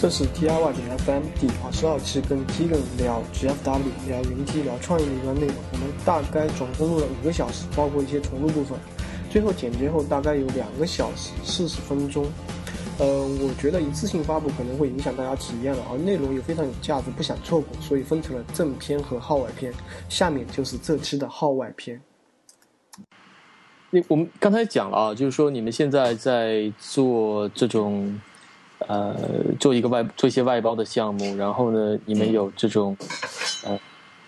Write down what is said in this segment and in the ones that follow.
这是 DIY 点 FM 第二十二期，跟 Kegan 聊 GFW，聊云梯，聊创意的一段内容。我们大概总共录了五个小时，包括一些重录部分。最后剪辑后大概有两个小时四十分钟。呃，我觉得一次性发布可能会影响大家体验了，而内容又非常有价值，不想错过，所以分成了正片和号外篇。下面就是这期的号外篇。那我们刚才讲了啊，就是说你们现在在做这种。呃，做一个外做一些外包的项目，然后呢，你们有这种呃，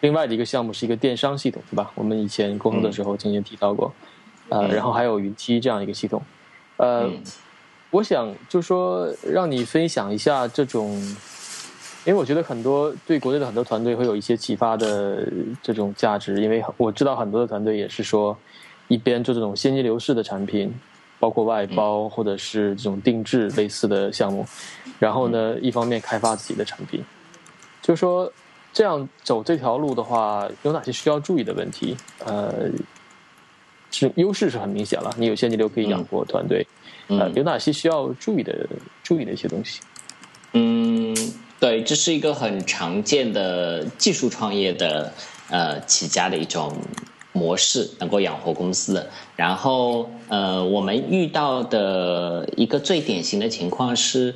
另外的一个项目是一个电商系统，对吧？我们以前沟通的时候曾经提到过，呃，然后还有云梯这样一个系统，呃，我想就说让你分享一下这种，因为我觉得很多对国内的很多团队会有一些启发的这种价值，因为我知道很多的团队也是说一边做这种现金流式的产品。包括外包或者是这种定制类似的项目，然后呢，一方面开发自己的产品，就是说这样走这条路的话，有哪些需要注意的问题？呃，是优势是很明显了，你有现金流可以养活团队，呃，有哪些需要注意的注意的一些东西？嗯，对，这是一个很常见的技术创业的呃起家的一种。模式能够养活公司，然后呃，我们遇到的一个最典型的情况是，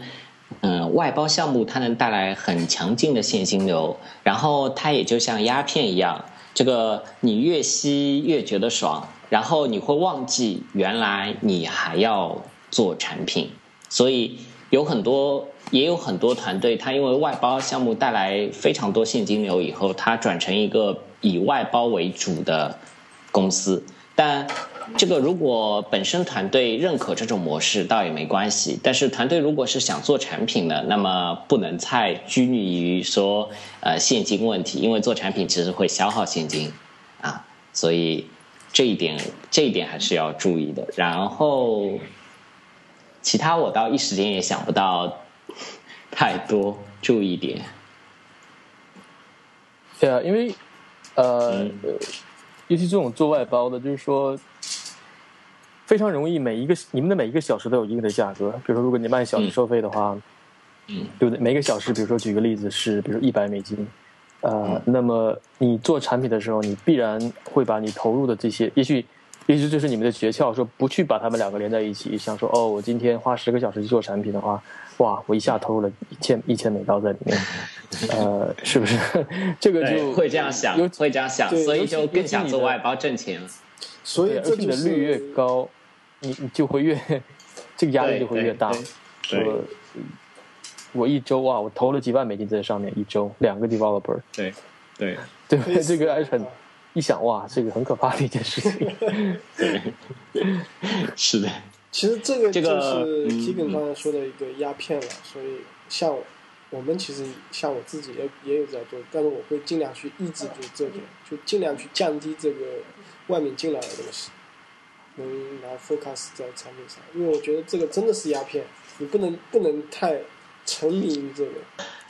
嗯，外包项目它能带来很强劲的现金流，然后它也就像鸦片一样，这个你越吸越觉得爽，然后你会忘记原来你还要做产品，所以有很多也有很多团队，它因为外包项目带来非常多现金流以后，它转成一个。以外包为主的公司，但这个如果本身团队认可这种模式，倒也没关系。但是团队如果是想做产品的，那么不能太拘泥于说呃现金问题，因为做产品其实会消耗现金啊，所以这一点这一点还是要注意的。然后其他我倒一时间也想不到太多注意点。对啊，因为。呃，尤其这种做外包的，就是说非常容易，每一个你们的每一个小时都有一定的价格。比如说，如果你按小时收费的话，嗯，对不对？每个小时，比如说举个例子是，比如一百美金，呃，那么你做产品的时候，你必然会把你投入的这些，也许，也许这是你们的诀窍，说不去把他们两个连在一起，想说哦，我今天花十个小时去做产品的话。哇！我一下投入了一千一千美刀在里面，呃，是不是？这个就会这样想，会这样想，所以就更想做外包挣钱了。所以，你的率越高，你你就会越这个压力就会越大。我我一周啊，我投了几万美金在上面，一周两个 developer。对对 对，这个还是很一想哇，这个很可怕的一件事情。是的。其实这个就是吉根刚才说的一个鸦片了，所以像我们其实像我自己也也有在做，但是我会尽量去抑制住这种，就尽量去降低这个外面进来的东西，能来 focus 在产品上，因为我觉得这个真的是鸦片，你不能不能太沉迷于这个。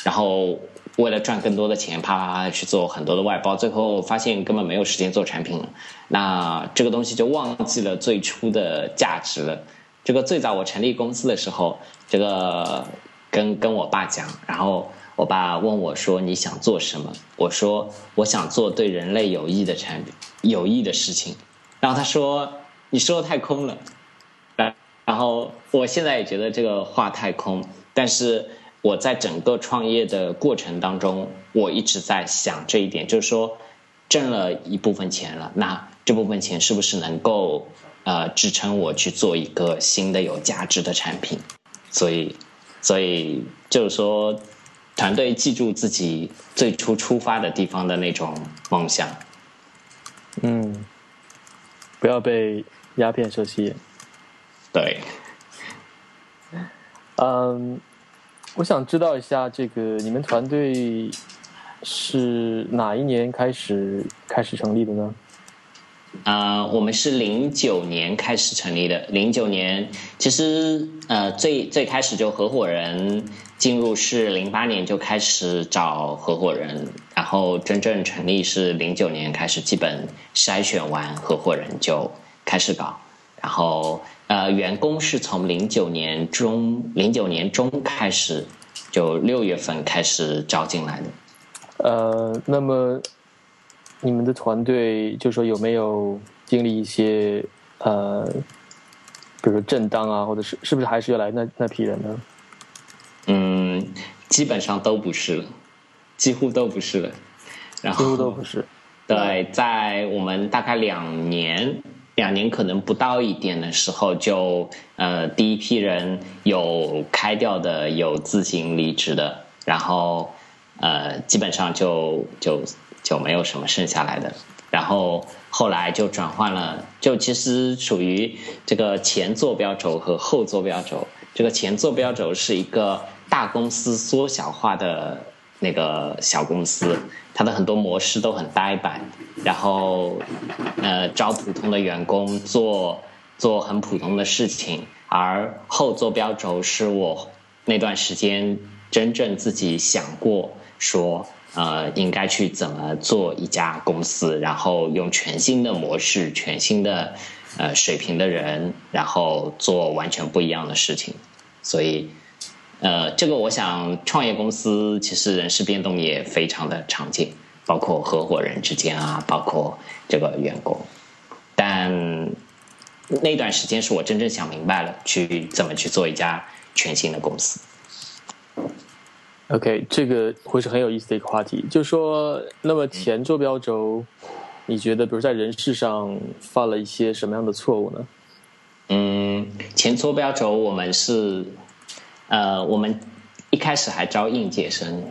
然后为了赚更多的钱，啪啪啪去做很多的外包，最后发现根本没有时间做产品了，那这个东西就忘记了最初的价值了。这个最早我成立公司的时候，这个跟跟我爸讲，然后我爸问我说：“你想做什么？”我说：“我想做对人类有益的产品，有益的事情。”然后他说：“你说的太空了。”然然后我现在也觉得这个话太空，但是我在整个创业的过程当中，我一直在想这一点，就是说挣了一部分钱了，那这部分钱是不是能够？呃，支撑我去做一个新的有价值的产品，所以，所以就是说，团队记住自己最初出发的地方的那种梦想，嗯，不要被鸦片所吸引。对，嗯，我想知道一下，这个你们团队是哪一年开始开始成立的呢？啊，我们是零九年开始成立的。零九年其实呃最最开始就合伙人进入是零八年就开始找合伙人，然后真正成立是零九年开始，基本筛选完合伙人就开始搞。然后呃员工是从零九年中零九年中开始就六月份开始招进来的。呃，那么你们的团队就说有没有经历一些呃，比如说震荡啊，或者是是不是还是原来那那批人呢？嗯，基本上都不是了，几乎都不是了。然后几乎都不是。对，在我们大概两年，两年可能不到一点的时候，就呃第一批人有开掉的，有自行离职的，然后呃基本上就就就没有什么剩下来的，然后后来就转换了，就其实属于这个前坐标轴和后坐标轴，这个前坐标轴是一个大公司缩小化的那个小公司。它的很多模式都很呆板，然后，呃，招普通的员工做做很普通的事情，而后坐标轴是我那段时间真正自己想过说，呃，应该去怎么做一家公司，然后用全新的模式、全新的呃水平的人，然后做完全不一样的事情，所以。呃，这个我想，创业公司其实人事变动也非常的常见，包括合伙人之间啊，包括这个员工。但那段时间是我真正想明白了，去怎么去做一家全新的公司。OK，这个会是很有意思的一个话题。就是说，那么前坐标轴，你觉得，比如在人事上犯了一些什么样的错误呢？嗯，前坐标轴我们是。呃，我们一开始还招应届生，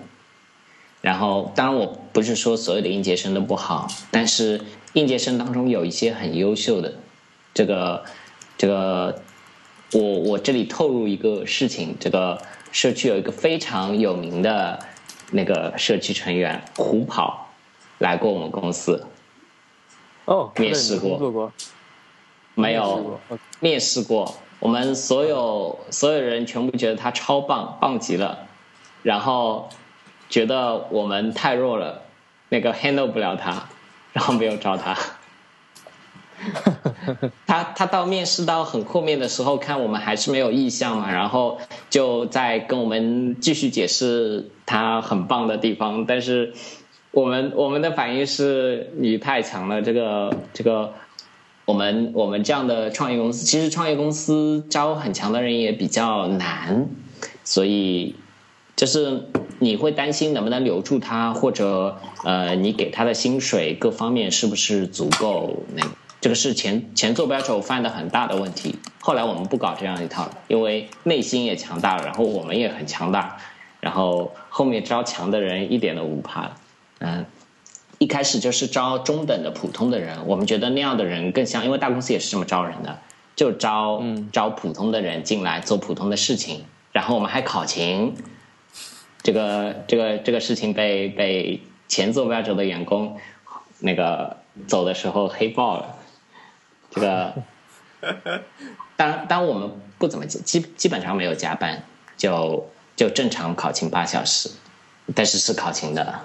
然后当然我不是说所有的应届生都不好，但是应届生当中有一些很优秀的，这个这个，我我这里透露一个事情，这个社区有一个非常有名的那个社区成员胡跑来过我们公司，哦，面试过，没有面试过。我们所有所有人全部觉得他超棒，棒极了，然后觉得我们太弱了，那个 handle 不了他，然后没有招他。他他到面试到很后面的时候，看我们还是没有意向嘛，然后就在跟我们继续解释他很棒的地方，但是我们我们的反应是你太强了，这个这个。我们我们这样的创业公司，其实创业公司招很强的人也比较难，所以就是你会担心能不能留住他，或者呃，你给他的薪水各方面是不是足够？那这个是前前坐标轴犯的很大的问题。后来我们不搞这样一套了，因为内心也强大了，然后我们也很强大，然后后面招强的人一点都不怕了，嗯。一开始就是招中等的普通的人，我们觉得那样的人更像，因为大公司也是这么招人的，就招招普通的人进来做普通的事情，然后我们还考勤，这个这个这个事情被被前坐标轴的员工那个走的时候黑爆了，这个 当当我们不怎么基基本上没有加班，就就正常考勤八小时，但是是考勤的。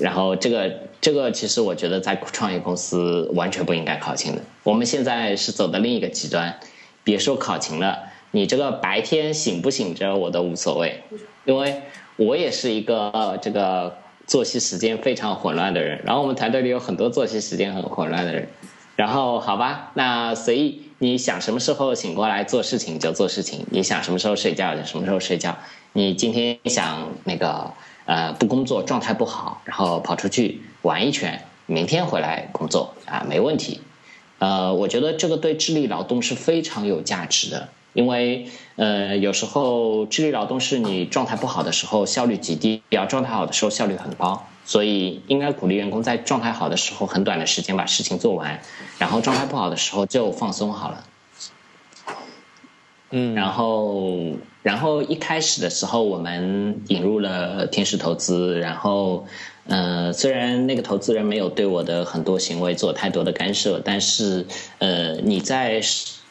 然后这个这个其实我觉得在 创业公司完全不应该考勤的。我们现在是走的另一个极端，别说考勤了，你这个白天醒不醒着我都无所谓，因为我也是一个这个作息时间非常混乱的人。然后我们团队里有很多作息时间很混乱的人。然后好吧，那随意你想什么时候醒过来做事情就做事情，你想什么时候睡觉就什么时候睡觉。你今天想那个。呃，不工作状态不好，然后跑出去玩一圈，明天回来工作啊，没问题。呃，我觉得这个对智力劳动是非常有价值的，因为呃，有时候智力劳动是你状态不好的时候效率极低，要状态好的时候效率很高，所以应该鼓励员工在状态好的时候很短的时间把事情做完，然后状态不好的时候就放松好了。嗯，然后。然后一开始的时候，我们引入了天使投资。然后，呃，虽然那个投资人没有对我的很多行为做太多的干涉，但是，呃，你在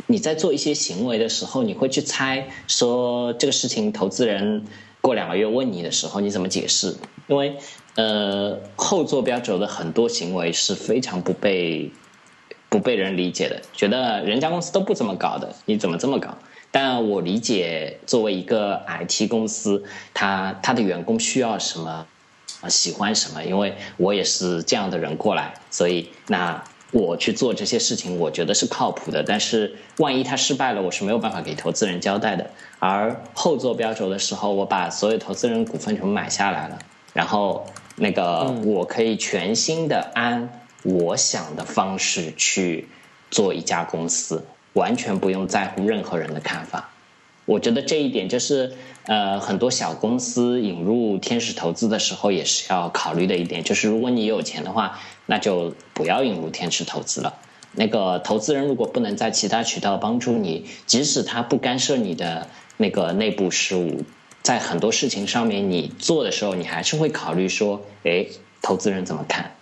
你在做一些行为的时候，你会去猜说这个事情，投资人过两个月问你的时候，你怎么解释？因为，呃，后坐标轴的很多行为是非常不被不被人理解的，觉得人家公司都不这么搞的，你怎么这么搞？但我理解，作为一个 IT 公司，他他的员工需要什么，啊，喜欢什么，因为我也是这样的人过来，所以那我去做这些事情，我觉得是靠谱的。但是万一他失败了，我是没有办法给投资人交代的。而后做标轴的时候，我把所有投资人股份全部买下来了，然后那个我可以全新的按我想的方式去做一家公司。完全不用在乎任何人的看法，我觉得这一点就是呃很多小公司引入天使投资的时候也是要考虑的一点，就是如果你有钱的话，那就不要引入天使投资了。那个投资人如果不能在其他渠道帮助你，即使他不干涉你的那个内部事务，在很多事情上面你做的时候，你还是会考虑说，哎，投资人怎么看？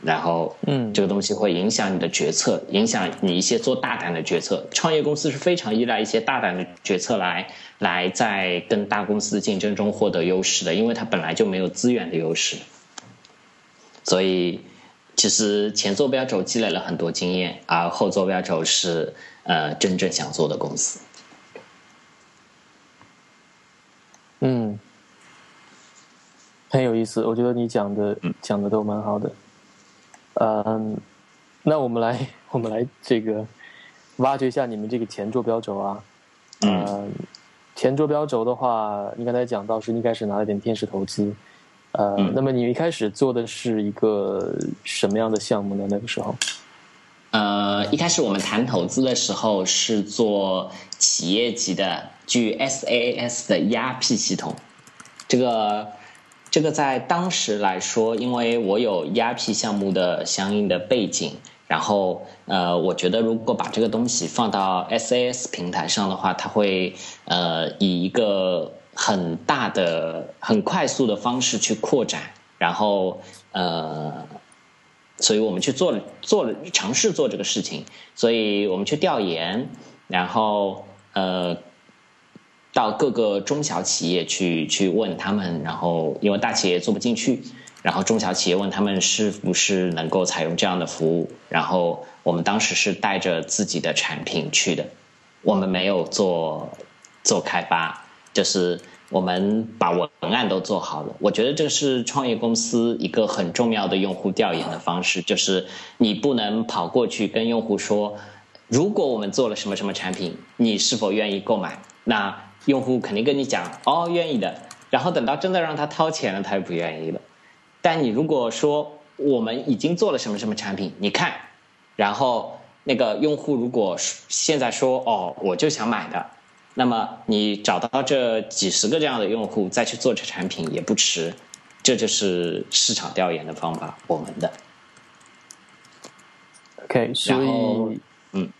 然后，嗯，这个东西会影响你的决策，影响你一些做大胆的决策。创业公司是非常依赖一些大胆的决策来来在跟大公司的竞争中获得优势的，因为它本来就没有资源的优势。所以，其实前坐标轴积累了很多经验，而后坐标轴是呃真正想做的公司。嗯，很有意思，我觉得你讲的讲的都蛮好的。嗯，那我们来，我们来这个挖掘一下你们这个前坐标轴啊。嗯，前坐标轴的话，你刚才讲到是一开始拿了点天使投资，呃，那么你一开始做的是一个什么样的项目呢？那个时候？呃，一开始我们谈投资的时候是做企业级的，据 SaaS 的 ERP 系统，这个。这个在当时来说，因为我有 ERP 项目的相应的背景，然后呃，我觉得如果把这个东西放到 SaaS 平台上的话，它会呃以一个很大的、很快速的方式去扩展，然后呃，所以我们去做了做了尝试做这个事情，所以我们去调研，然后呃。到各个中小企业去去问他们，然后因为大企业做不进去，然后中小企业问他们是不是能够采用这样的服务，然后我们当时是带着自己的产品去的，我们没有做做开发，就是我们把文案都做好了。我觉得这是创业公司一个很重要的用户调研的方式，就是你不能跑过去跟用户说，如果我们做了什么什么产品，你是否愿意购买？那用户肯定跟你讲哦，愿意的。然后等到真的让他掏钱了，他又不愿意了。但你如果说我们已经做了什么什么产品，你看，然后那个用户如果现在说哦，我就想买的，那么你找到这几十个这样的用户再去做这产品也不迟。这就是市场调研的方法，我们的。OK，所以嗯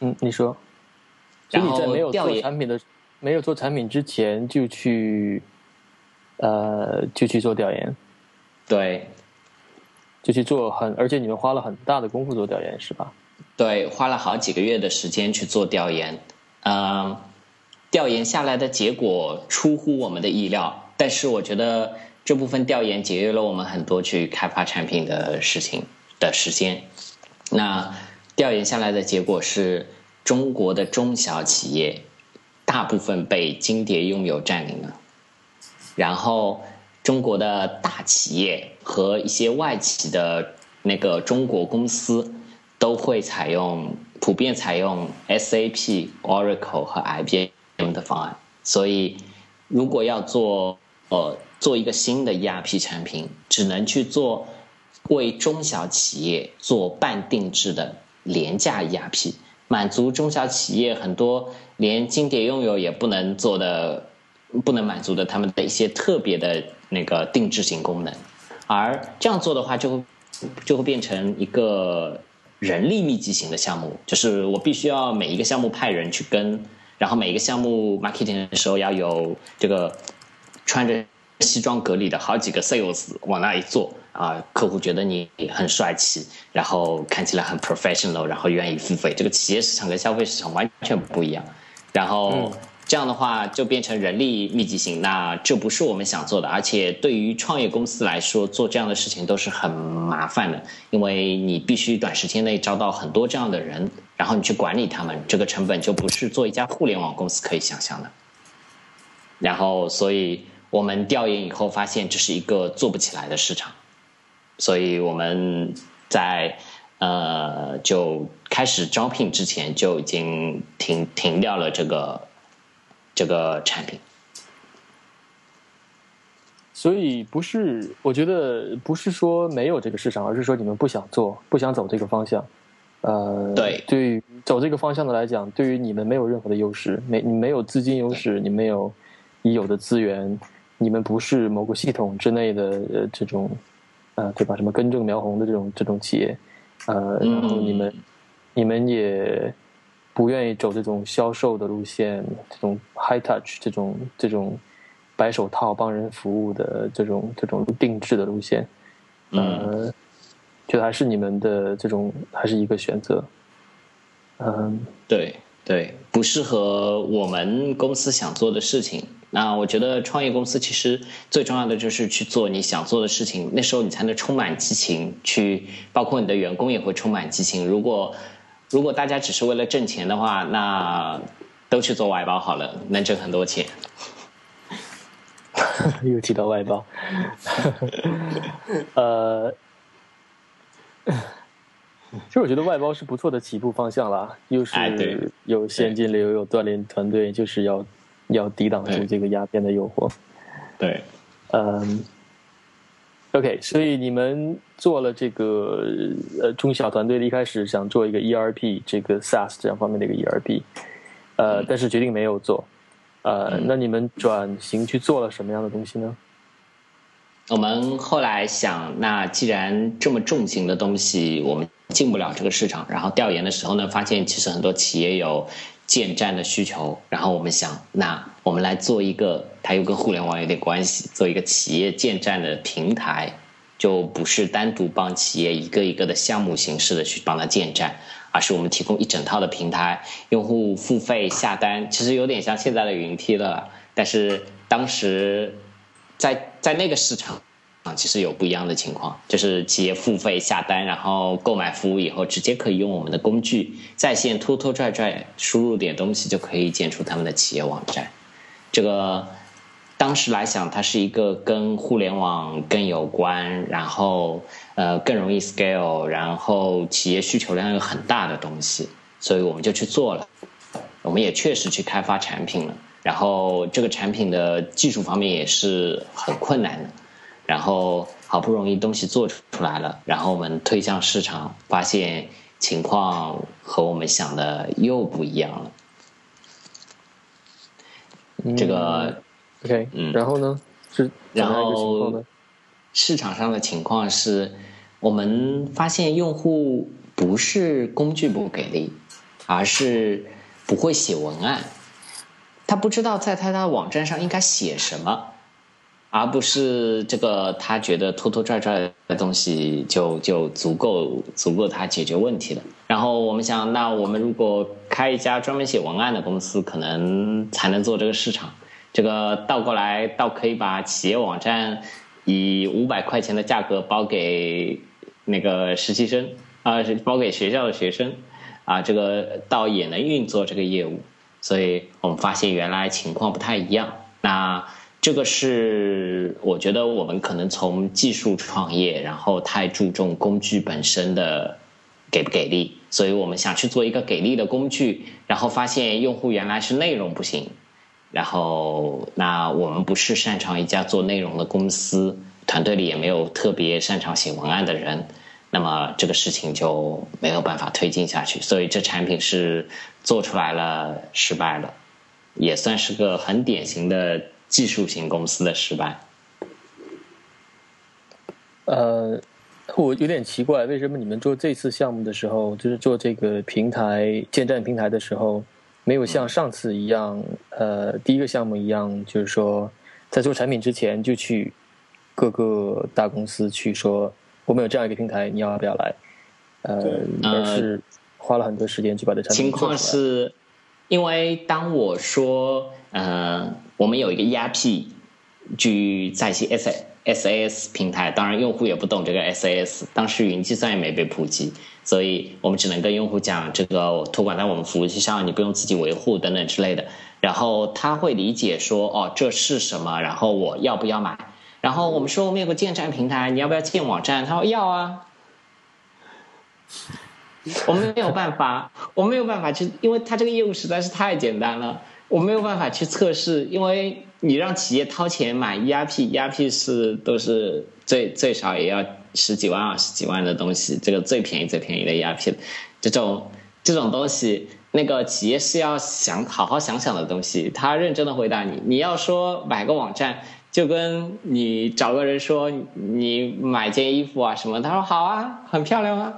嗯，你说，所以你在没有做产品的。没有做产品之前就去，呃，就去做调研，对，就去做很，而且你们花了很大的功夫做调研，是吧？对，花了好几个月的时间去做调研，嗯，调研下来的结果出乎我们的意料，但是我觉得这部分调研节约了我们很多去开发产品的事情的时间。那调研下来的结果是中国的中小企业。大部分被金蝶拥有占领了，然后中国的大企业和一些外企的那个中国公司都会采用普遍采用 SAP、Oracle 和 IBM 的方案，所以如果要做呃做一个新的 ERP 产品，只能去做为中小企业做半定制的廉价 ERP。满足中小企业很多连金蝶拥有也不能做的、不能满足的他们的一些特别的那个定制型功能，而这样做的话，就会就会变成一个人力密集型的项目，就是我必须要每一个项目派人去跟，然后每一个项目 marketing 的时候要有这个穿着。西装革履的好几个 sales 往那一坐啊，客户觉得你很帅气，然后看起来很 professional，然后愿意付费。这个企业市场跟消费市场完全不一样。然后这样的话就变成人力密集型，那这不是我们想做的。而且对于创业公司来说，做这样的事情都是很麻烦的，因为你必须短时间内招到很多这样的人，然后你去管理他们，这个成本就不是做一家互联网公司可以想象的。然后，所以我们调研以后发现，这是一个做不起来的市场，所以我们在呃就开始招聘之前就已经停停掉了这个这个产品。所以不是，我觉得不是说没有这个市场，而是说你们不想做，不想走这个方向。呃，对，对于走这个方向的来讲，对于你们没有任何的优势，没你没有资金优势，你没有已有的资源，你们不是某个系统之内的呃这种，呃，对吧？什么根正苗红的这种这种企业，呃，然后你们你们也不愿意走这种销售的路线，这种 high touch 这种这种。白手套帮人服务的这种这种定制的路线，呃，觉得还是你们的这种还是一个选择。嗯，对对，不适合我们公司想做的事情。那我觉得创业公司其实最重要的就是去做你想做的事情，那时候你才能充满激情，去包括你的员工也会充满激情。如果如果大家只是为了挣钱的话，那都去做外包好了，能挣很多钱。又提到外包，呃，其实我觉得外包是不错的起步方向啦，又是有现金流、有锻炼团队，就是要要抵挡住这个鸦片的诱惑。对，嗯，OK，所以你们做了这个呃中小团队的，一开始想做一个 ERP，这个 SaaS 这样方面的一个 ERP，呃，但是决定没有做。呃，那你们转型去做了什么样的东西呢？我们后来想，那既然这么重型的东西我们进不了这个市场，然后调研的时候呢，发现其实很多企业有建站的需求，然后我们想，那我们来做一个，它又跟互联网有点关系，做一个企业建站的平台，就不是单独帮企业一个一个的项目形式的去帮他建站。而是我们提供一整套的平台，用户付费下单，其实有点像现在的云梯了。但是当时在在那个市场啊，其实有不一样的情况，就是企业付费下单，然后购买服务以后，直接可以用我们的工具在线拖拖拽拽输入点东西，就可以建出他们的企业网站。这个。当时来想，它是一个跟互联网更有关，然后呃更容易 scale，然后企业需求量有很大的东西，所以我们就去做了。我们也确实去开发产品了，然后这个产品的技术方面也是很困难的，然后好不容易东西做出来了，然后我们推向市场，发现情况和我们想的又不一样了。这个。OK，嗯，然后呢？是然后市场上的情况是，我们发现用户不是工具不给力，而是不会写文案，他不知道在他的网站上应该写什么，而不是这个他觉得拖拖拽拽的东西就就足够足够他解决问题了。然后我们想，那我们如果开一家专门写文案的公司，可能才能做这个市场。这个倒过来，倒可以把企业网站以五百块钱的价格包给那个实习生啊，包给学校的学生啊，这个倒也能运作这个业务。所以我们发现原来情况不太一样。那这个是我觉得我们可能从技术创业，然后太注重工具本身的给不给力，所以我们想去做一个给力的工具，然后发现用户原来是内容不行。然后，那我们不是擅长一家做内容的公司，团队里也没有特别擅长写文案的人，那么这个事情就没有办法推进下去。所以这产品是做出来了，失败了，也算是个很典型的技术型公司的失败。呃，我有点奇怪，为什么你们做这次项目的时候，就是做这个平台建站平台的时候？没有像上次一样，呃，第一个项目一样，就是说，在做产品之前就去各个大公司去说，我们有这样一个平台，你要不要来？呃，而是花了很多时间去把这产品情况是，因为当我说，呃，我们有一个 ERP，去在一些 S S A S 平台，当然用户也不懂这个 S A S，当时云计算也没被普及，所以我们只能跟用户讲这个托管在我们服务器上，你不用自己维护等等之类的。然后他会理解说，哦，这是什么？然后我要不要买？然后我们说我们有个建站平台，你要不要建网站？他说要啊。我们没有办法，我没有办法去，因为他这个业务实在是太简单了，我没有办法去测试。因为你让企业掏钱买 ERP，ERP 是都是最最少也要十几万、二十几万的东西，这个最便宜最便宜的 ERP，这种这种东西，那个企业是要想好好想想的东西。他认真的回答你，你要说买个网站，就跟你找个人说你买件衣服啊什么，他说好啊，很漂亮啊。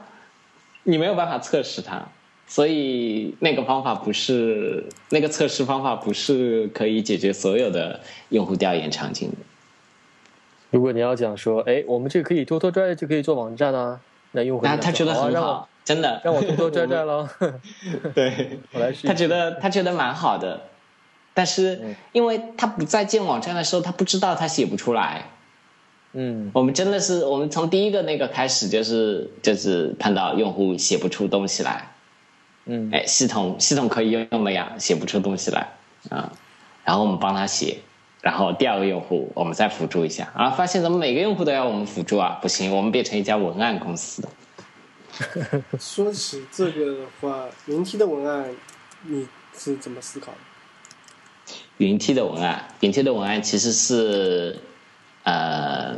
你没有办法测试它，所以那个方法不是那个测试方法不是可以解决所有的用户调研场景的。如果你要讲说，哎，我们这个可以拖拖拽拽就可以做网站啊，那用户那他觉得很好，真的让我拖拖拽拽喽。对，我来试。他觉得他觉得蛮好的，但是因为他不在建网站的时候，他不知道他写不出来。嗯，我们真的是，我们从第一个那个开始，就是就是碰到用户写不出东西来，嗯，哎，系统系统可以用的呀，写不出东西来啊，然后我们帮他写，然后第二个用户我们再辅助一下，啊，发现怎么每个用户都要我们辅助啊？不行，我们变成一家文案公司。说起这个的话，云梯的文案你是怎么思考的？云梯的文案，云梯的文案其实是。呃，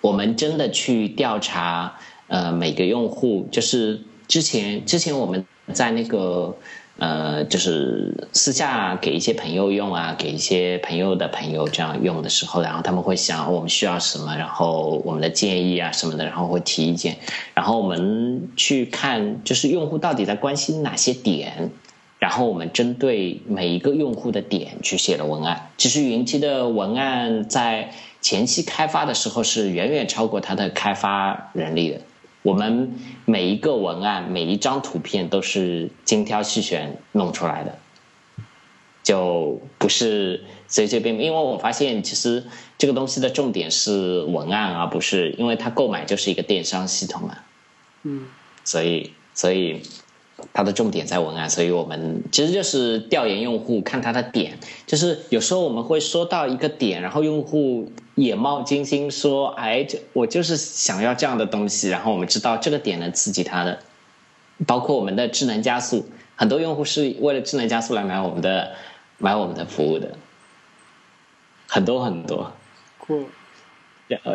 我们真的去调查，呃，每个用户，就是之前之前我们在那个呃，就是私下给一些朋友用啊，给一些朋友的朋友这样用的时候，然后他们会想我们需要什么，然后我们的建议啊什么的，然后会提意见，然后我们去看，就是用户到底在关心哪些点。然后我们针对每一个用户的点去写了文案。其实云梯的文案在前期开发的时候是远远超过它的开发人力的。我们每一个文案、每一张图片都是精挑细选弄出来的，就不是随随便便。因为我发现，其实这个东西的重点是文案，而不是因为它购买就是一个电商系统嘛。嗯，所以，所以。它的重点在文案，所以我们其实就是调研用户，看他的点。就是有时候我们会说到一个点，然后用户眼冒金星说：“哎，我就是想要这样的东西。”然后我们知道这个点能刺激他的。包括我们的智能加速，很多用户是为了智能加速来买我们的买我们的服务的，很多很多。酷。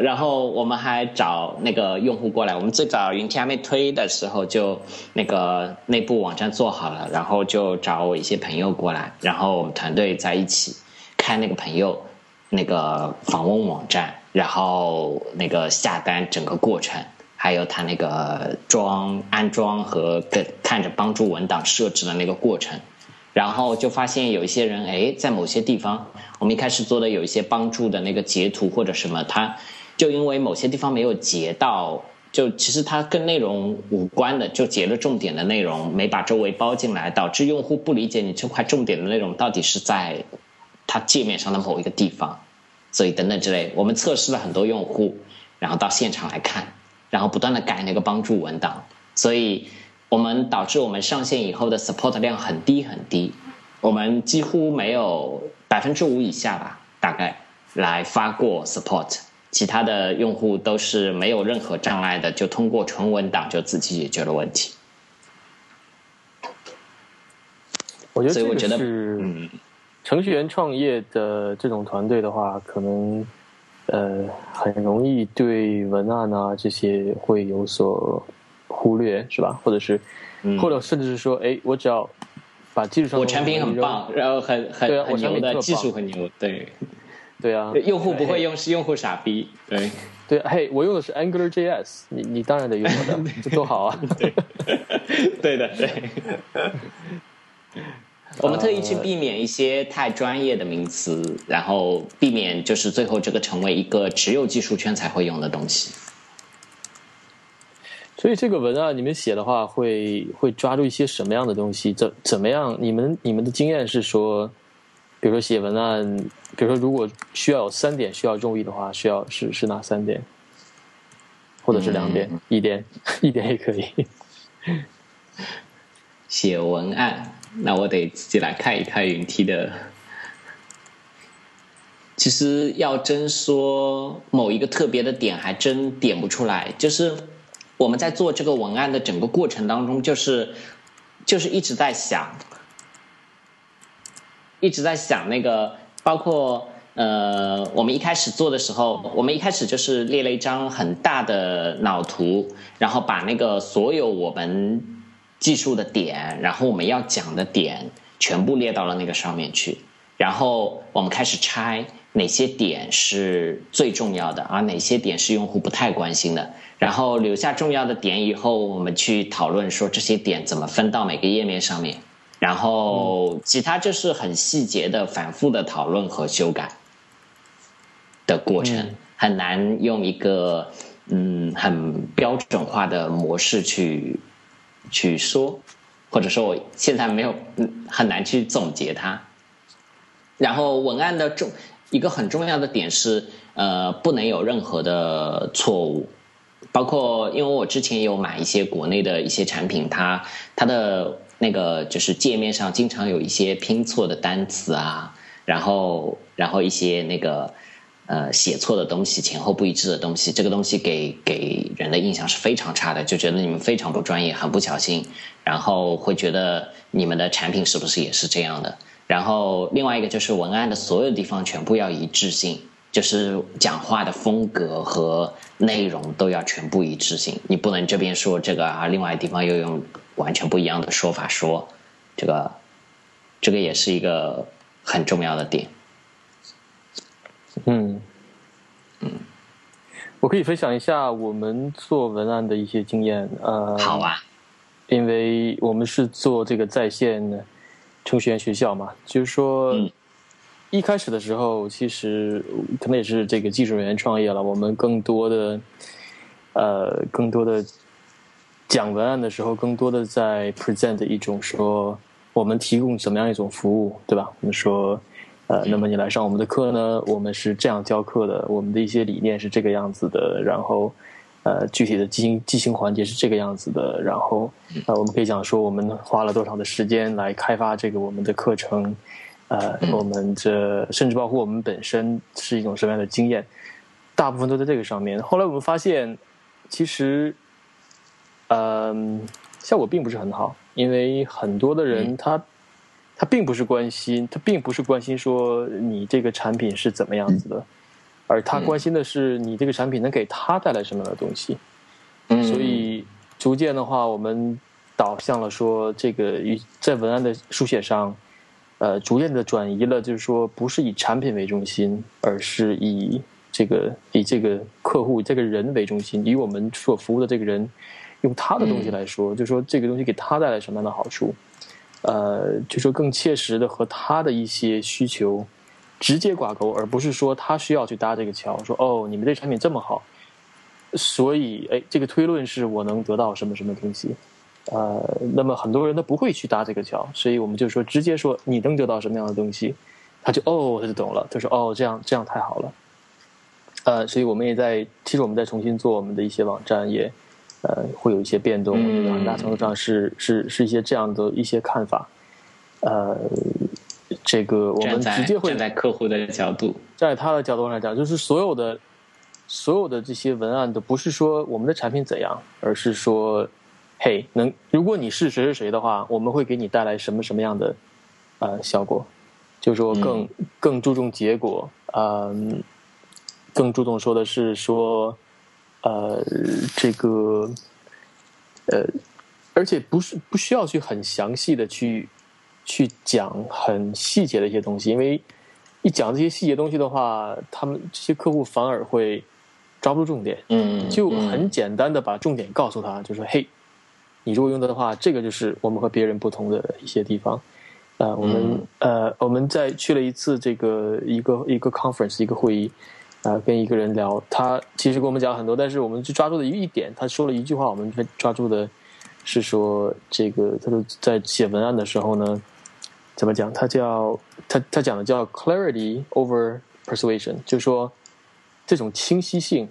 然后我们还找那个用户过来。我们最早云梯还没推的时候，就那个内部网站做好了，然后就找我一些朋友过来，然后我们团队在一起看那个朋友那个访问网站，然后那个下单整个过程，还有他那个装安装和跟看着帮助文档设置的那个过程。然后就发现有一些人，哎，在某些地方，我们一开始做的有一些帮助的那个截图或者什么，他就因为某些地方没有截到，就其实它跟内容无关的，就截了重点的内容，没把周围包进来，导致用户不理解你这块重点的内容到底是在它界面上的某一个地方，所以等等之类，我们测试了很多用户，然后到现场来看，然后不断的改那个帮助文档，所以。我们导致我们上线以后的 support 量很低很低，我们几乎没有百分之五以下吧，大概来发过 support，其他的用户都是没有任何障碍的，就通过纯文档就自己解决了问题。我觉得所以我觉得，嗯，程序员创业的这种团队的话，可能呃很容易对文案啊这些会有所。忽略是吧？或者是，或者甚至是说，哎，我只要把技术上我产品很棒，然后很很很牛的技术很牛，对，对啊，用户不会用是用户傻逼，对。对，嘿，我用的是 Angular JS，你你当然得用我的，这多好啊，对。对的对，我们特意去避免一些太专业的名词，然后避免就是最后这个成为一个只有技术圈才会用的东西。所以这个文案你们写的话，会会抓住一些什么样的东西？怎怎么样？你们你们的经验是说，比如说写文案，比如说如果需要有三点需要注意的话，需要是是哪三点？或者是两点、一点、一点也可以。写文案，那我得自己来看一看云梯的。其实要真说某一个特别的点，还真点不出来。就是我们在做这个文案的整个过程当中，就是就是一直在想，一直在想那个，包括呃，我们一开始做的时候，我们一开始就是列了一张很大的脑图，然后把那个所有我们技术的点，然后我们要讲的点，全部列到了那个上面去，然后我们开始拆。哪些点是最重要的，而哪些点是用户不太关心的？然后留下重要的点以后，我们去讨论说这些点怎么分到每个页面上面。然后其他就是很细节的、反复的讨论和修改的过程，很难用一个嗯很标准化的模式去去说，或者说我现在没有嗯很难去总结它。然后文案的重。一个很重要的点是，呃，不能有任何的错误，包括因为我之前有买一些国内的一些产品，它它的那个就是界面上经常有一些拼错的单词啊，然后然后一些那个呃写错的东西，前后不一致的东西，这个东西给给人的印象是非常差的，就觉得你们非常不专业，很不小心，然后会觉得你们的产品是不是也是这样的？然后另外一个就是文案的所有地方全部要一致性，就是讲话的风格和内容都要全部一致性。你不能这边说这个啊，另外地方又用完全不一样的说法说，这个，这个也是一个很重要的点。嗯嗯，我可以分享一下我们做文案的一些经验。呃，好啊，因为我们是做这个在线的。程序员学校嘛，就是说，一开始的时候，其实可能也是这个技术人员创业了。我们更多的，呃，更多的讲文案的时候，更多的在 present 一种说，我们提供怎么样一种服务，对吧？我们说，呃，那么你来上我们的课呢？我们是这样教课的，我们的一些理念是这个样子的，然后。呃，具体的进行进行环节是这个样子的，然后呃，我们可以讲说我们花了多少的时间来开发这个我们的课程，呃，我们这甚至包括我们本身是一种什么样的经验，大部分都在这个上面。后来我们发现，其实，嗯，效果并不是很好，因为很多的人他他并不是关心，他并不是关心说你这个产品是怎么样子的。而他关心的是你这个产品能给他带来什么样的东西，所以逐渐的话，我们导向了说这个在文案的书写上，呃，逐渐的转移了，就是说不是以产品为中心，而是以这个以这个客户这个人为中心，以我们所服务的这个人用他的东西来说，就说这个东西给他带来什么样的好处，呃，就说更切实的和他的一些需求。直接挂钩，而不是说他需要去搭这个桥。说哦，你们这产品这么好，所以哎，这个推论是我能得到什么什么东西。呃，那么很多人他不会去搭这个桥，所以我们就说直接说你能得到什么样的东西，他就哦，他就懂了。他说哦，这样这样太好了。呃，所以我们也在，其实我们在重新做我们的一些网站，也呃会有一些变动，很大程度上是是是一些这样的一些看法。呃。这个我们直接会站在客户的角度，在他的角度上讲，就是所有的所有的这些文案都不是说我们的产品怎样，而是说，嘿，能如果你是谁谁谁的话，我们会给你带来什么什么样的呃效果？就是说更更注重结果，嗯，更注重说的是说，呃，这个呃，而且不是不需要去很详细的去。去讲很细节的一些东西，因为一讲这些细节东西的话，他们这些客户反而会抓不住重点。嗯，就很简单的把重点告诉他，就说：“嘿，你如果用的话，这个就是我们和别人不同的一些地方。”呃，我们呃，我们在去了一次这个一个一个 conference 一个会议，啊，跟一个人聊，他其实跟我们讲很多，但是我们就抓住的一点，他说了一句话，我们抓住的是说这个，他说在写文案的时候呢。怎么讲？它叫它它讲的叫 clarity over persuasion，就是说这种清晰性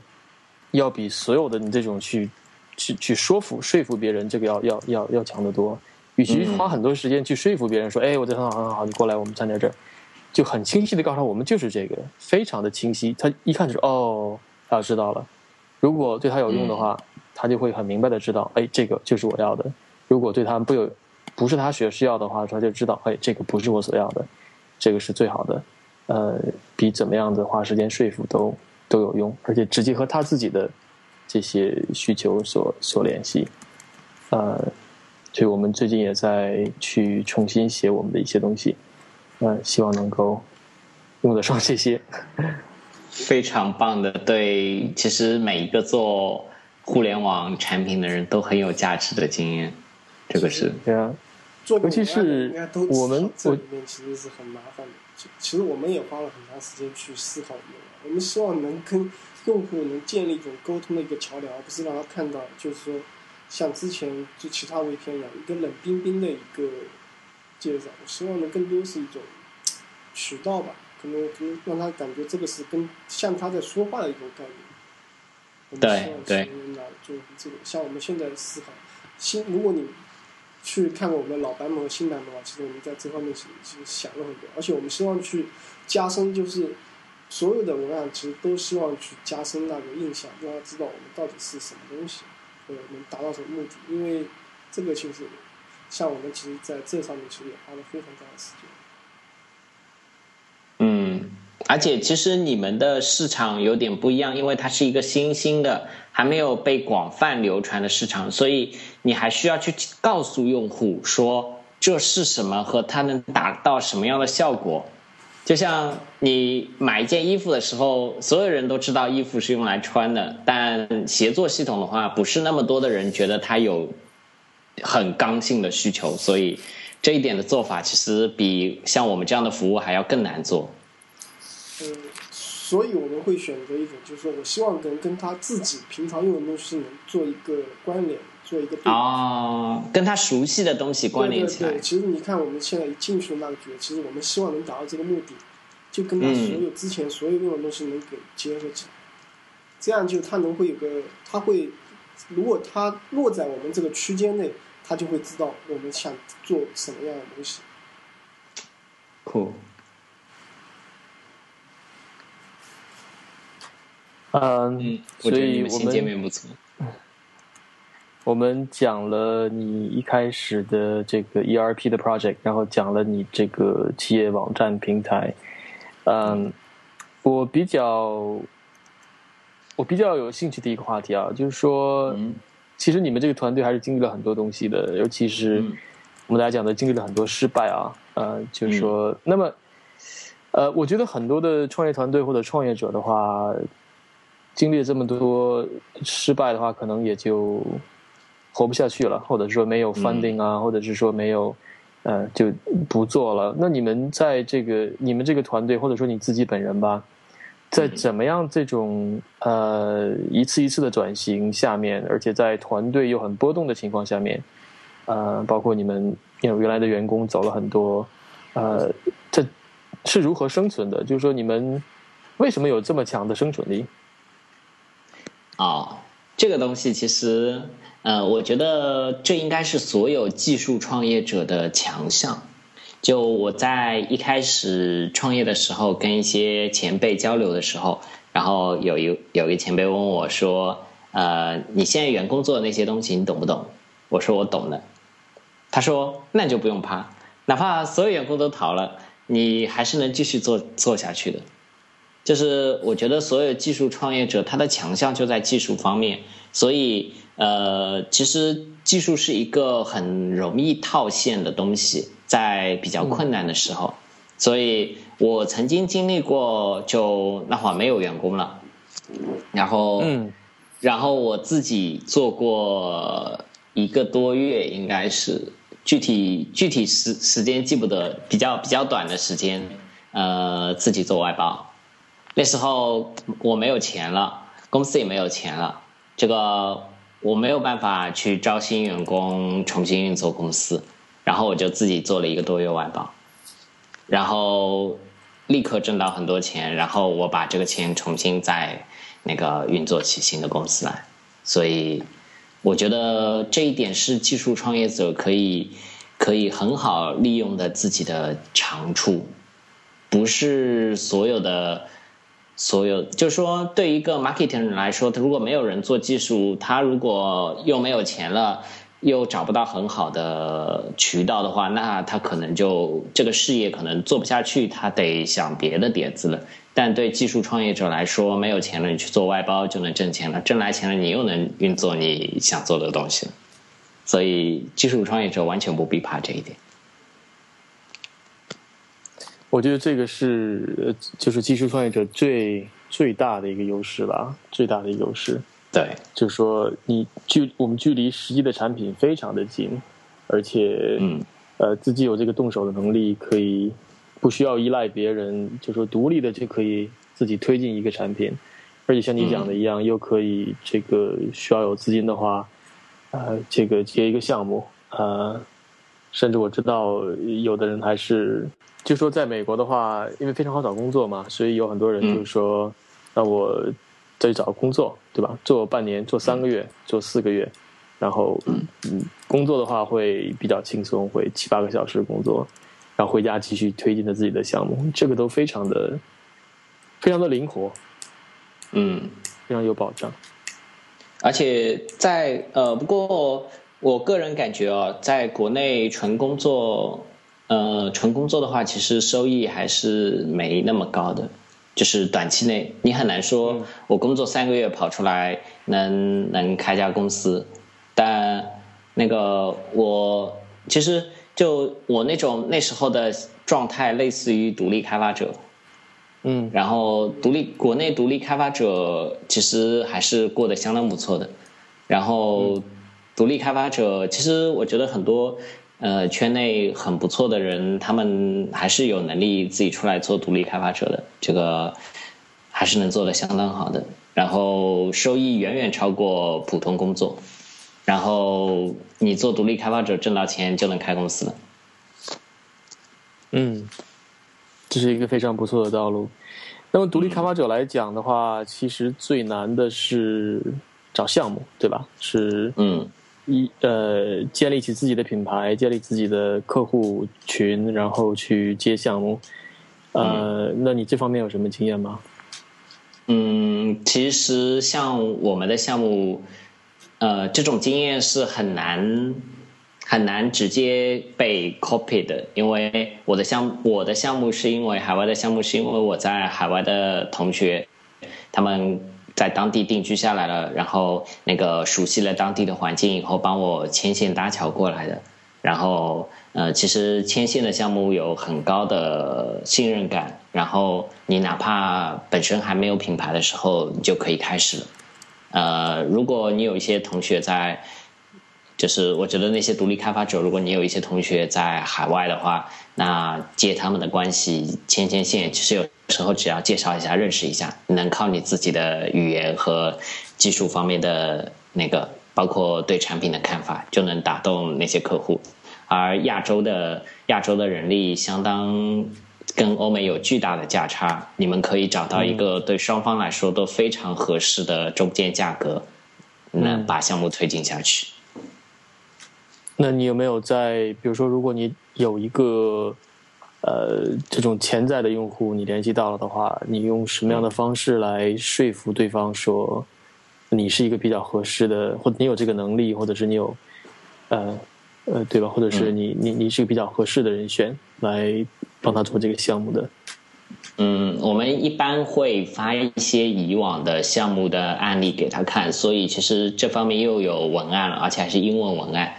要比所有的你这种去去去说服说服别人，这个要要要要强得多。与其花很多时间去说服别人说，哎，我这很好很好，你过来，我们站在这儿，就很清晰的告诉他，我们就是这个，非常的清晰。他一看就是哦，他知道了。如果对他有用的话，他就会很明白的知道，哎，这个就是我要的。如果对他不有，不是他所需要的话，他就知道，哎，这个不是我所要的，这个是最好的。呃，比怎么样的花时间说服都都有用，而且直接和他自己的这些需求所所联系。呃。所以我们最近也在去重新写我们的一些东西，呃，希望能够用得上这些。非常棒的，对，其实每一个做互联网产品的人都很有价值的经验，这个是对啊。做尤其是我们这里面其实是很麻烦的，其实我们也花了很长时间去思考。我们希望能跟用户能建立一种沟通的一个桥梁，而不是让他看到，就是说。像之前就其他 VPN 一样，一个冷冰冰的一个介绍，我希望能更多是一种渠道吧，可能可能让他感觉这个是跟像他在说话的一种概念。对对。就这个，像我们现在思考新，如果你去看过我们的老版本和新版本的话，其实我们在这方面其实其实想了很多，而且我们希望去加深，就是所有的文案其实都希望去加深那个印象，让他知道我们到底是什么东西。或者，能达到什么目的？因为这个其实，像我们其实在这上面其实也花了非常大的时间。而且其实你们的市场有点不一样，因为它是一个新兴的、还没有被广泛流传的市场，所以你还需要去告诉用户说这是什么和它能达到什么样的效果。就像你买一件衣服的时候，所有人都知道衣服是用来穿的，但协作系统的话，不是那么多的人觉得它有很刚性的需求，所以这一点的做法其实比像我们这样的服务还要更难做。嗯，所以我们会选择一种，就是说我希望跟跟他自己平常用的东西能做一个关联，做一个啊，跟他熟悉的东西关联起来。其实你看，我们现在一进去的那个局，其实我们希望能达到这个目的。就跟他所有之前所有用的东西能给结合起来，这样就他能会有个，他会，如果他落在我们这个区间内，他就会知道我们想做什么样的东西。酷。嗯，所以我们我们讲了你一开始的这个 ERP 的 project，然后讲了你这个企业网站平台。嗯，我比较我比较有兴趣的一个话题啊，就是说，其实你们这个团队还是经历了很多东西的，尤其是我们大家讲的经历了很多失败啊，呃，就是说，那么，呃，我觉得很多的创业团队或者创业者的话，经历这么多失败的话，可能也就活不下去了，或者说没有 funding 啊，或者是说没有。呃，就不做了。那你们在这个你们这个团队，或者说你自己本人吧，在怎么样这种呃一次一次的转型下面，而且在团队又很波动的情况下面，呃，包括你们因为原来的员工走了很多，呃，这是如何生存的？就是说你们为什么有这么强的生存力？啊，这个东西其实。呃，我觉得这应该是所有技术创业者的强项。就我在一开始创业的时候，跟一些前辈交流的时候，然后有一有一前辈问我说：“呃，你现在员工做的那些东西，你懂不懂？”我说：“我懂的。”他说：“那就不用怕，哪怕所有员工都逃了，你还是能继续做做下去的。”就是我觉得所有技术创业者他的强项就在技术方面，所以。呃，其实技术是一个很容易套现的东西，在比较困难的时候，所以我曾经经历过，就那会儿没有员工了，然后嗯，然后我自己做过一个多月，应该是具体具体时时间记不得，比较比较短的时间，呃，自己做外包，那时候我没有钱了，公司也没有钱了，这个。我没有办法去招新员工，重新运作公司，然后我就自己做了一个多月外包。然后立刻挣到很多钱，然后我把这个钱重新再那个运作起新的公司来。所以我觉得这一点是技术创业者可以可以很好利用的自己的长处，不是所有的。所有就是说，对一个 marketing 来说，他如果没有人做技术，他如果又没有钱了，又找不到很好的渠道的话，那他可能就这个事业可能做不下去，他得想别的点子了。但对技术创业者来说，没有钱了，你去做外包就能挣钱了，挣来钱了，你又能运作你想做的东西了。所以，技术创业者完全不必怕这一点。我觉得这个是，就是技术创业者最最大的一个优势吧，最大的优势。对，就是说你距我们距离实际的产品非常的近，而且，嗯，呃，自己有这个动手的能力，可以不需要依赖别人，就说独立的就可以自己推进一个产品，而且像你讲的一样，又可以这个需要有资金的话，呃，这个接一个项目，呃，甚至我知道有的人还是。就说在美国的话，因为非常好找工作嘛，所以有很多人就是说，那我再去找个工作，对吧？做半年，做三个月，做四个月，然后嗯，工作的话会比较轻松，会七八个小时工作，然后回家继续推进的自己的项目，这个都非常的非常的灵活，嗯，非常有保障。而且在呃，不过我个人感觉哦，在国内纯工作。呃，纯工作的话，其实收益还是没那么高的。就是短期内，你很难说，我工作三个月跑出来能能开家公司。但那个我其实就我那种那时候的状态，类似于独立开发者。嗯，然后独立国内独立开发者其实还是过得相当不错的。然后独立开发者，其实我觉得很多。呃，圈内很不错的人，他们还是有能力自己出来做独立开发者的，这个还是能做的相当好的。然后收益远远超过普通工作，然后你做独立开发者挣到钱就能开公司了。嗯，这是一个非常不错的道路。那么独立开发者来讲的话，其实最难的是找项目，对吧？是嗯。一呃，建立起自己的品牌，建立自己的客户群，然后去接项目。呃，那你这方面有什么经验吗？嗯，其实像我们的项目，呃，这种经验是很难很难直接被 copy 的，因为我的项我的项目是因为海外的项目是因为我在海外的同学他们。在当地定居下来了，然后那个熟悉了当地的环境以后，帮我牵线搭桥过来的。然后，呃，其实牵线的项目有很高的信任感。然后，你哪怕本身还没有品牌的时候，你就可以开始了。呃，如果你有一些同学在。就是我觉得那些独立开发者，如果你有一些同学在海外的话，那借他们的关系牵牵线，其实有时候只要介绍一下、认识一下，能靠你自己的语言和技术方面的那个，包括对产品的看法，就能打动那些客户。而亚洲的亚洲的人力相当跟欧美有巨大的价差，你们可以找到一个对双方来说都非常合适的中间价格，能把项目推进下去。那你有没有在，比如说，如果你有一个呃这种潜在的用户，你联系到了的话，你用什么样的方式来说服对方说你是一个比较合适的，或者你有这个能力，或者是你有呃呃对吧？或者是你你你是个比较合适的人选来帮他做这个项目的？嗯，我们一般会发一些以往的项目的案例给他看，所以其实这方面又有文案了，而且还是英文文案。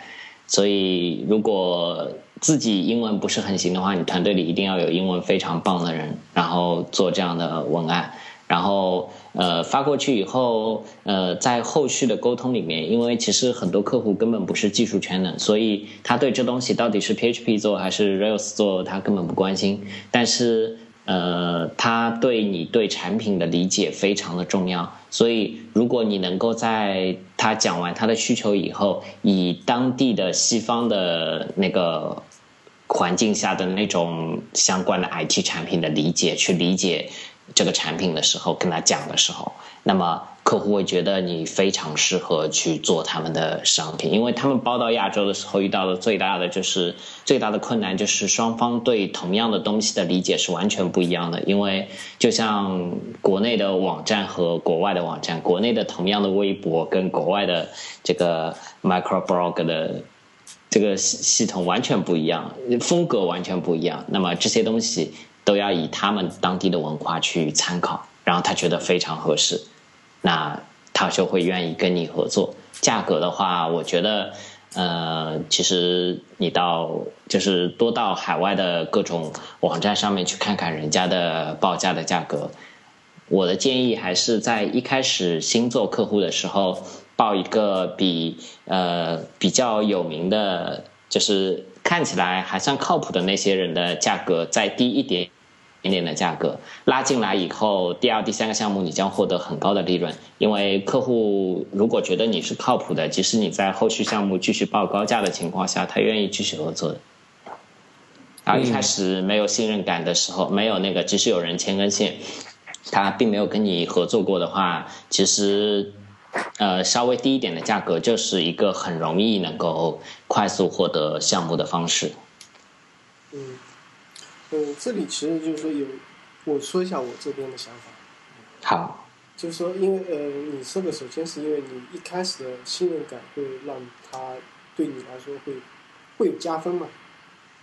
所以，如果自己英文不是很行的话，你团队里一定要有英文非常棒的人，然后做这样的文案，然后呃发过去以后，呃在后续的沟通里面，因为其实很多客户根本不是技术圈的，所以他对这东西到底是 PHP 做还是 Rails 做，他根本不关心，但是。呃，他对你对产品的理解非常的重要，所以如果你能够在他讲完他的需求以后，以当地的西方的那个环境下的那种相关的 IT 产品的理解，去理解这个产品的时候，跟他讲的时候，那么。客户会觉得你非常适合去做他们的商品，因为他们包到亚洲的时候遇到的最大的就是最大的困难就是双方对同样的东西的理解是完全不一样的。因为就像国内的网站和国外的网站，国内的同样的微博跟国外的这个 micro blog 的这个系系统完全不一样，风格完全不一样。那么这些东西都要以他们当地的文化去参考，然后他觉得非常合适。那他就会愿意跟你合作。价格的话，我觉得，呃，其实你到就是多到海外的各种网站上面去看看人家的报价的价格。我的建议还是在一开始新做客户的时候，报一个比呃比较有名的，就是看起来还算靠谱的那些人的价格再低一点。点点的价格拉进来以后，第二、第三个项目你将获得很高的利润，因为客户如果觉得你是靠谱的，即使你在后续项目继续报高价的情况下，他愿意继续合作的。然后一开始没有信任感的时候，没有那个，即使有人牵根线，他并没有跟你合作过的话，其实呃稍微低一点的价格就是一个很容易能够快速获得项目的方式。嗯。嗯，这里其实就是说有，我说一下我这边的想法。好，就是说，因为呃，你这个首先是因为你一开始的信任感会让他对你来说会会有加分嘛。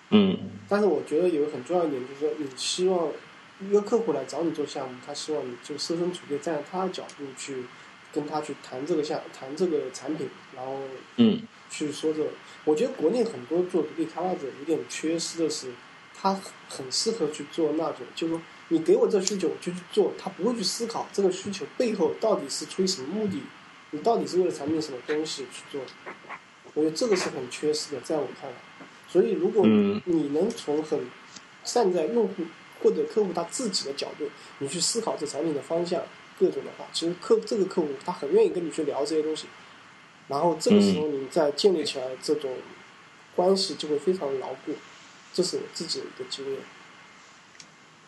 嗯。但是我觉得有个很重要一点就是说，你希望一个客户来找你做项目，他希望你就设身处地站在他的角度去跟他去谈这个项谈这个产品，然后嗯去说这个。我觉得国内很多做独立开发者有点缺失的是。他很适合去做那种，就是说，你给我这需求，我就去做。他不会去思考这个需求背后到底是出于什么目的，你到底是为了产品什么东西去做。我觉得这个是很缺失的，在我看来。所以，如果你能从很站在用户或者客户他自己的角度，你去思考这产品的方向各种的话，其实客这个客户他很愿意跟你去聊这些东西。然后这个时候，你再建立起来这种关系，就会非常牢固。这是我自己的一个经验。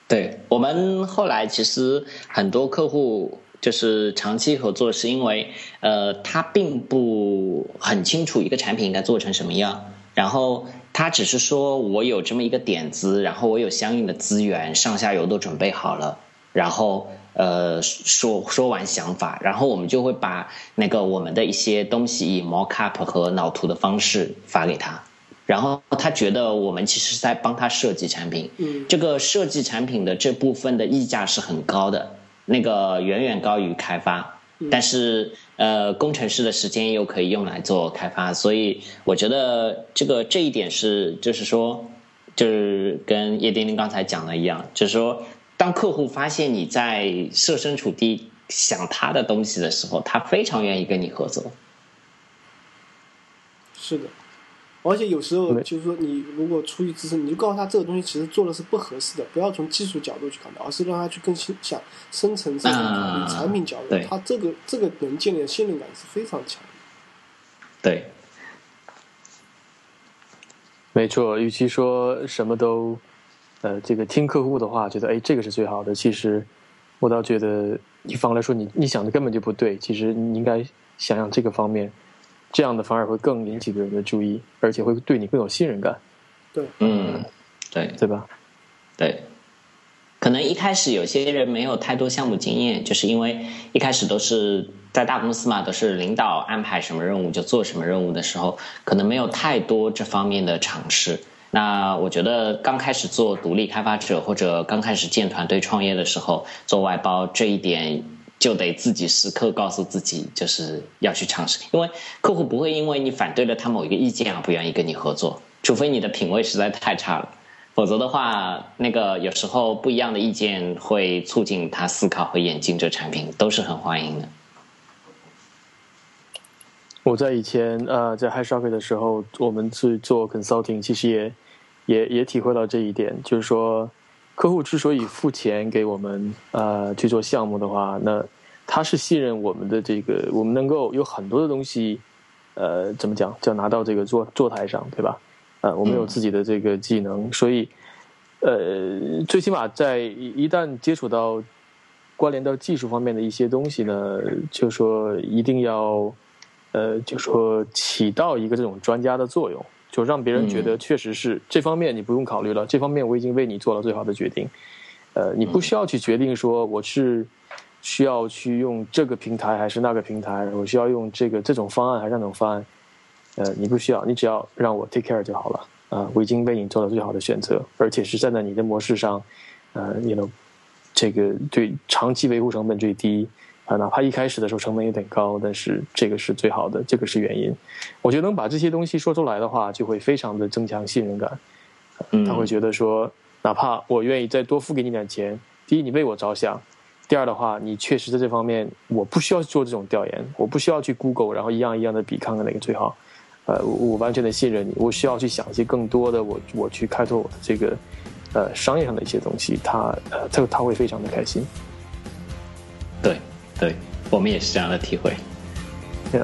对我们后来其实很多客户就是长期合作，是因为呃他并不很清楚一个产品应该做成什么样，然后他只是说我有这么一个点子，然后我有相应的资源，上下游都准备好了，然后呃说说完想法，然后我们就会把那个我们的一些东西以 mockup 和脑图的方式发给他。然后他觉得我们其实是在帮他设计产品，嗯这个设计产品的这部分的溢价是很高的，那个远远高于开发。但是呃，工程师的时间又可以用来做开发，所以我觉得这个这一点是，就是说，就是跟叶丁丁刚才讲的一样，就是说，当客户发现你在设身处地想他的东西的时候，他非常愿意跟你合作。是的。而且有时候就是说，你如果出于自身，你就告诉他这个东西其实做的是不合适的，不要从技术角度去考虑，而是让他去更想深层次考虑产品角度。他这个这个能建立的信任感是非常强的。对，没错。与其说什么都，呃，这个听客户的话，觉得哎这个是最好的，其实我倒觉得一方来说，你你想的根本就不对。其实你应该想想这个方面。这样的反而会更引起别人的注意，而且会对你更有信任感。对，嗯，对，对吧？对，可能一开始有些人没有太多项目经验，就是因为一开始都是在大公司嘛，都是领导安排什么任务就做什么任务的时候，可能没有太多这方面的尝试。那我觉得刚开始做独立开发者或者刚开始建团队创业的时候，做外包这一点。就得自己时刻告诉自己，就是要去尝试，因为客户不会因为你反对了他某一个意见而不愿意跟你合作，除非你的品味实在太差了，否则的话，那个有时候不一样的意见会促进他思考和演进这产品，都是很欢迎的。我在以前呃在 High Shock 的时候，我们去做 consulting，其实也也也体会到这一点，就是说。客户之所以付钱给我们，呃，去做项目的话，那他是信任我们的这个，我们能够有很多的东西，呃，怎么讲，就拿到这个坐坐台上，对吧？呃，我们有自己的这个技能，所以呃，最起码在一旦接触到关联到技术方面的一些东西呢，就说一定要呃，就说起到一个这种专家的作用，就让别人觉得确实是这方面你不用考虑了，这方面我已经为你做了最好的决定。呃，你不需要去决定说我是需要去用这个平台还是那个平台，我需要用这个这种方案还是那种方案。呃，你不需要，你只要让我 take care 就好了。啊，我已经为你做了最好的选择，而且是站在你的模式上，呃，you know，这个对长期维护成本最低啊，哪怕一开始的时候成本有点高，但是这个是最好的，这个是原因。我觉得能把这些东西说出来的话，就会非常的增强信任感。他会觉得说，哪怕我愿意再多付给你点钱，第一你为我着想，第二的话你确实在这方面我不需要做这种调研，我不需要去 Google，然后一样一样的比看看哪个最好。呃，我完全的信任你，我需要去想一些更多的，我我去开拓我的这个呃商业上的一些东西，他呃这个他会非常的开心。对，对我们也是这样的体会。对。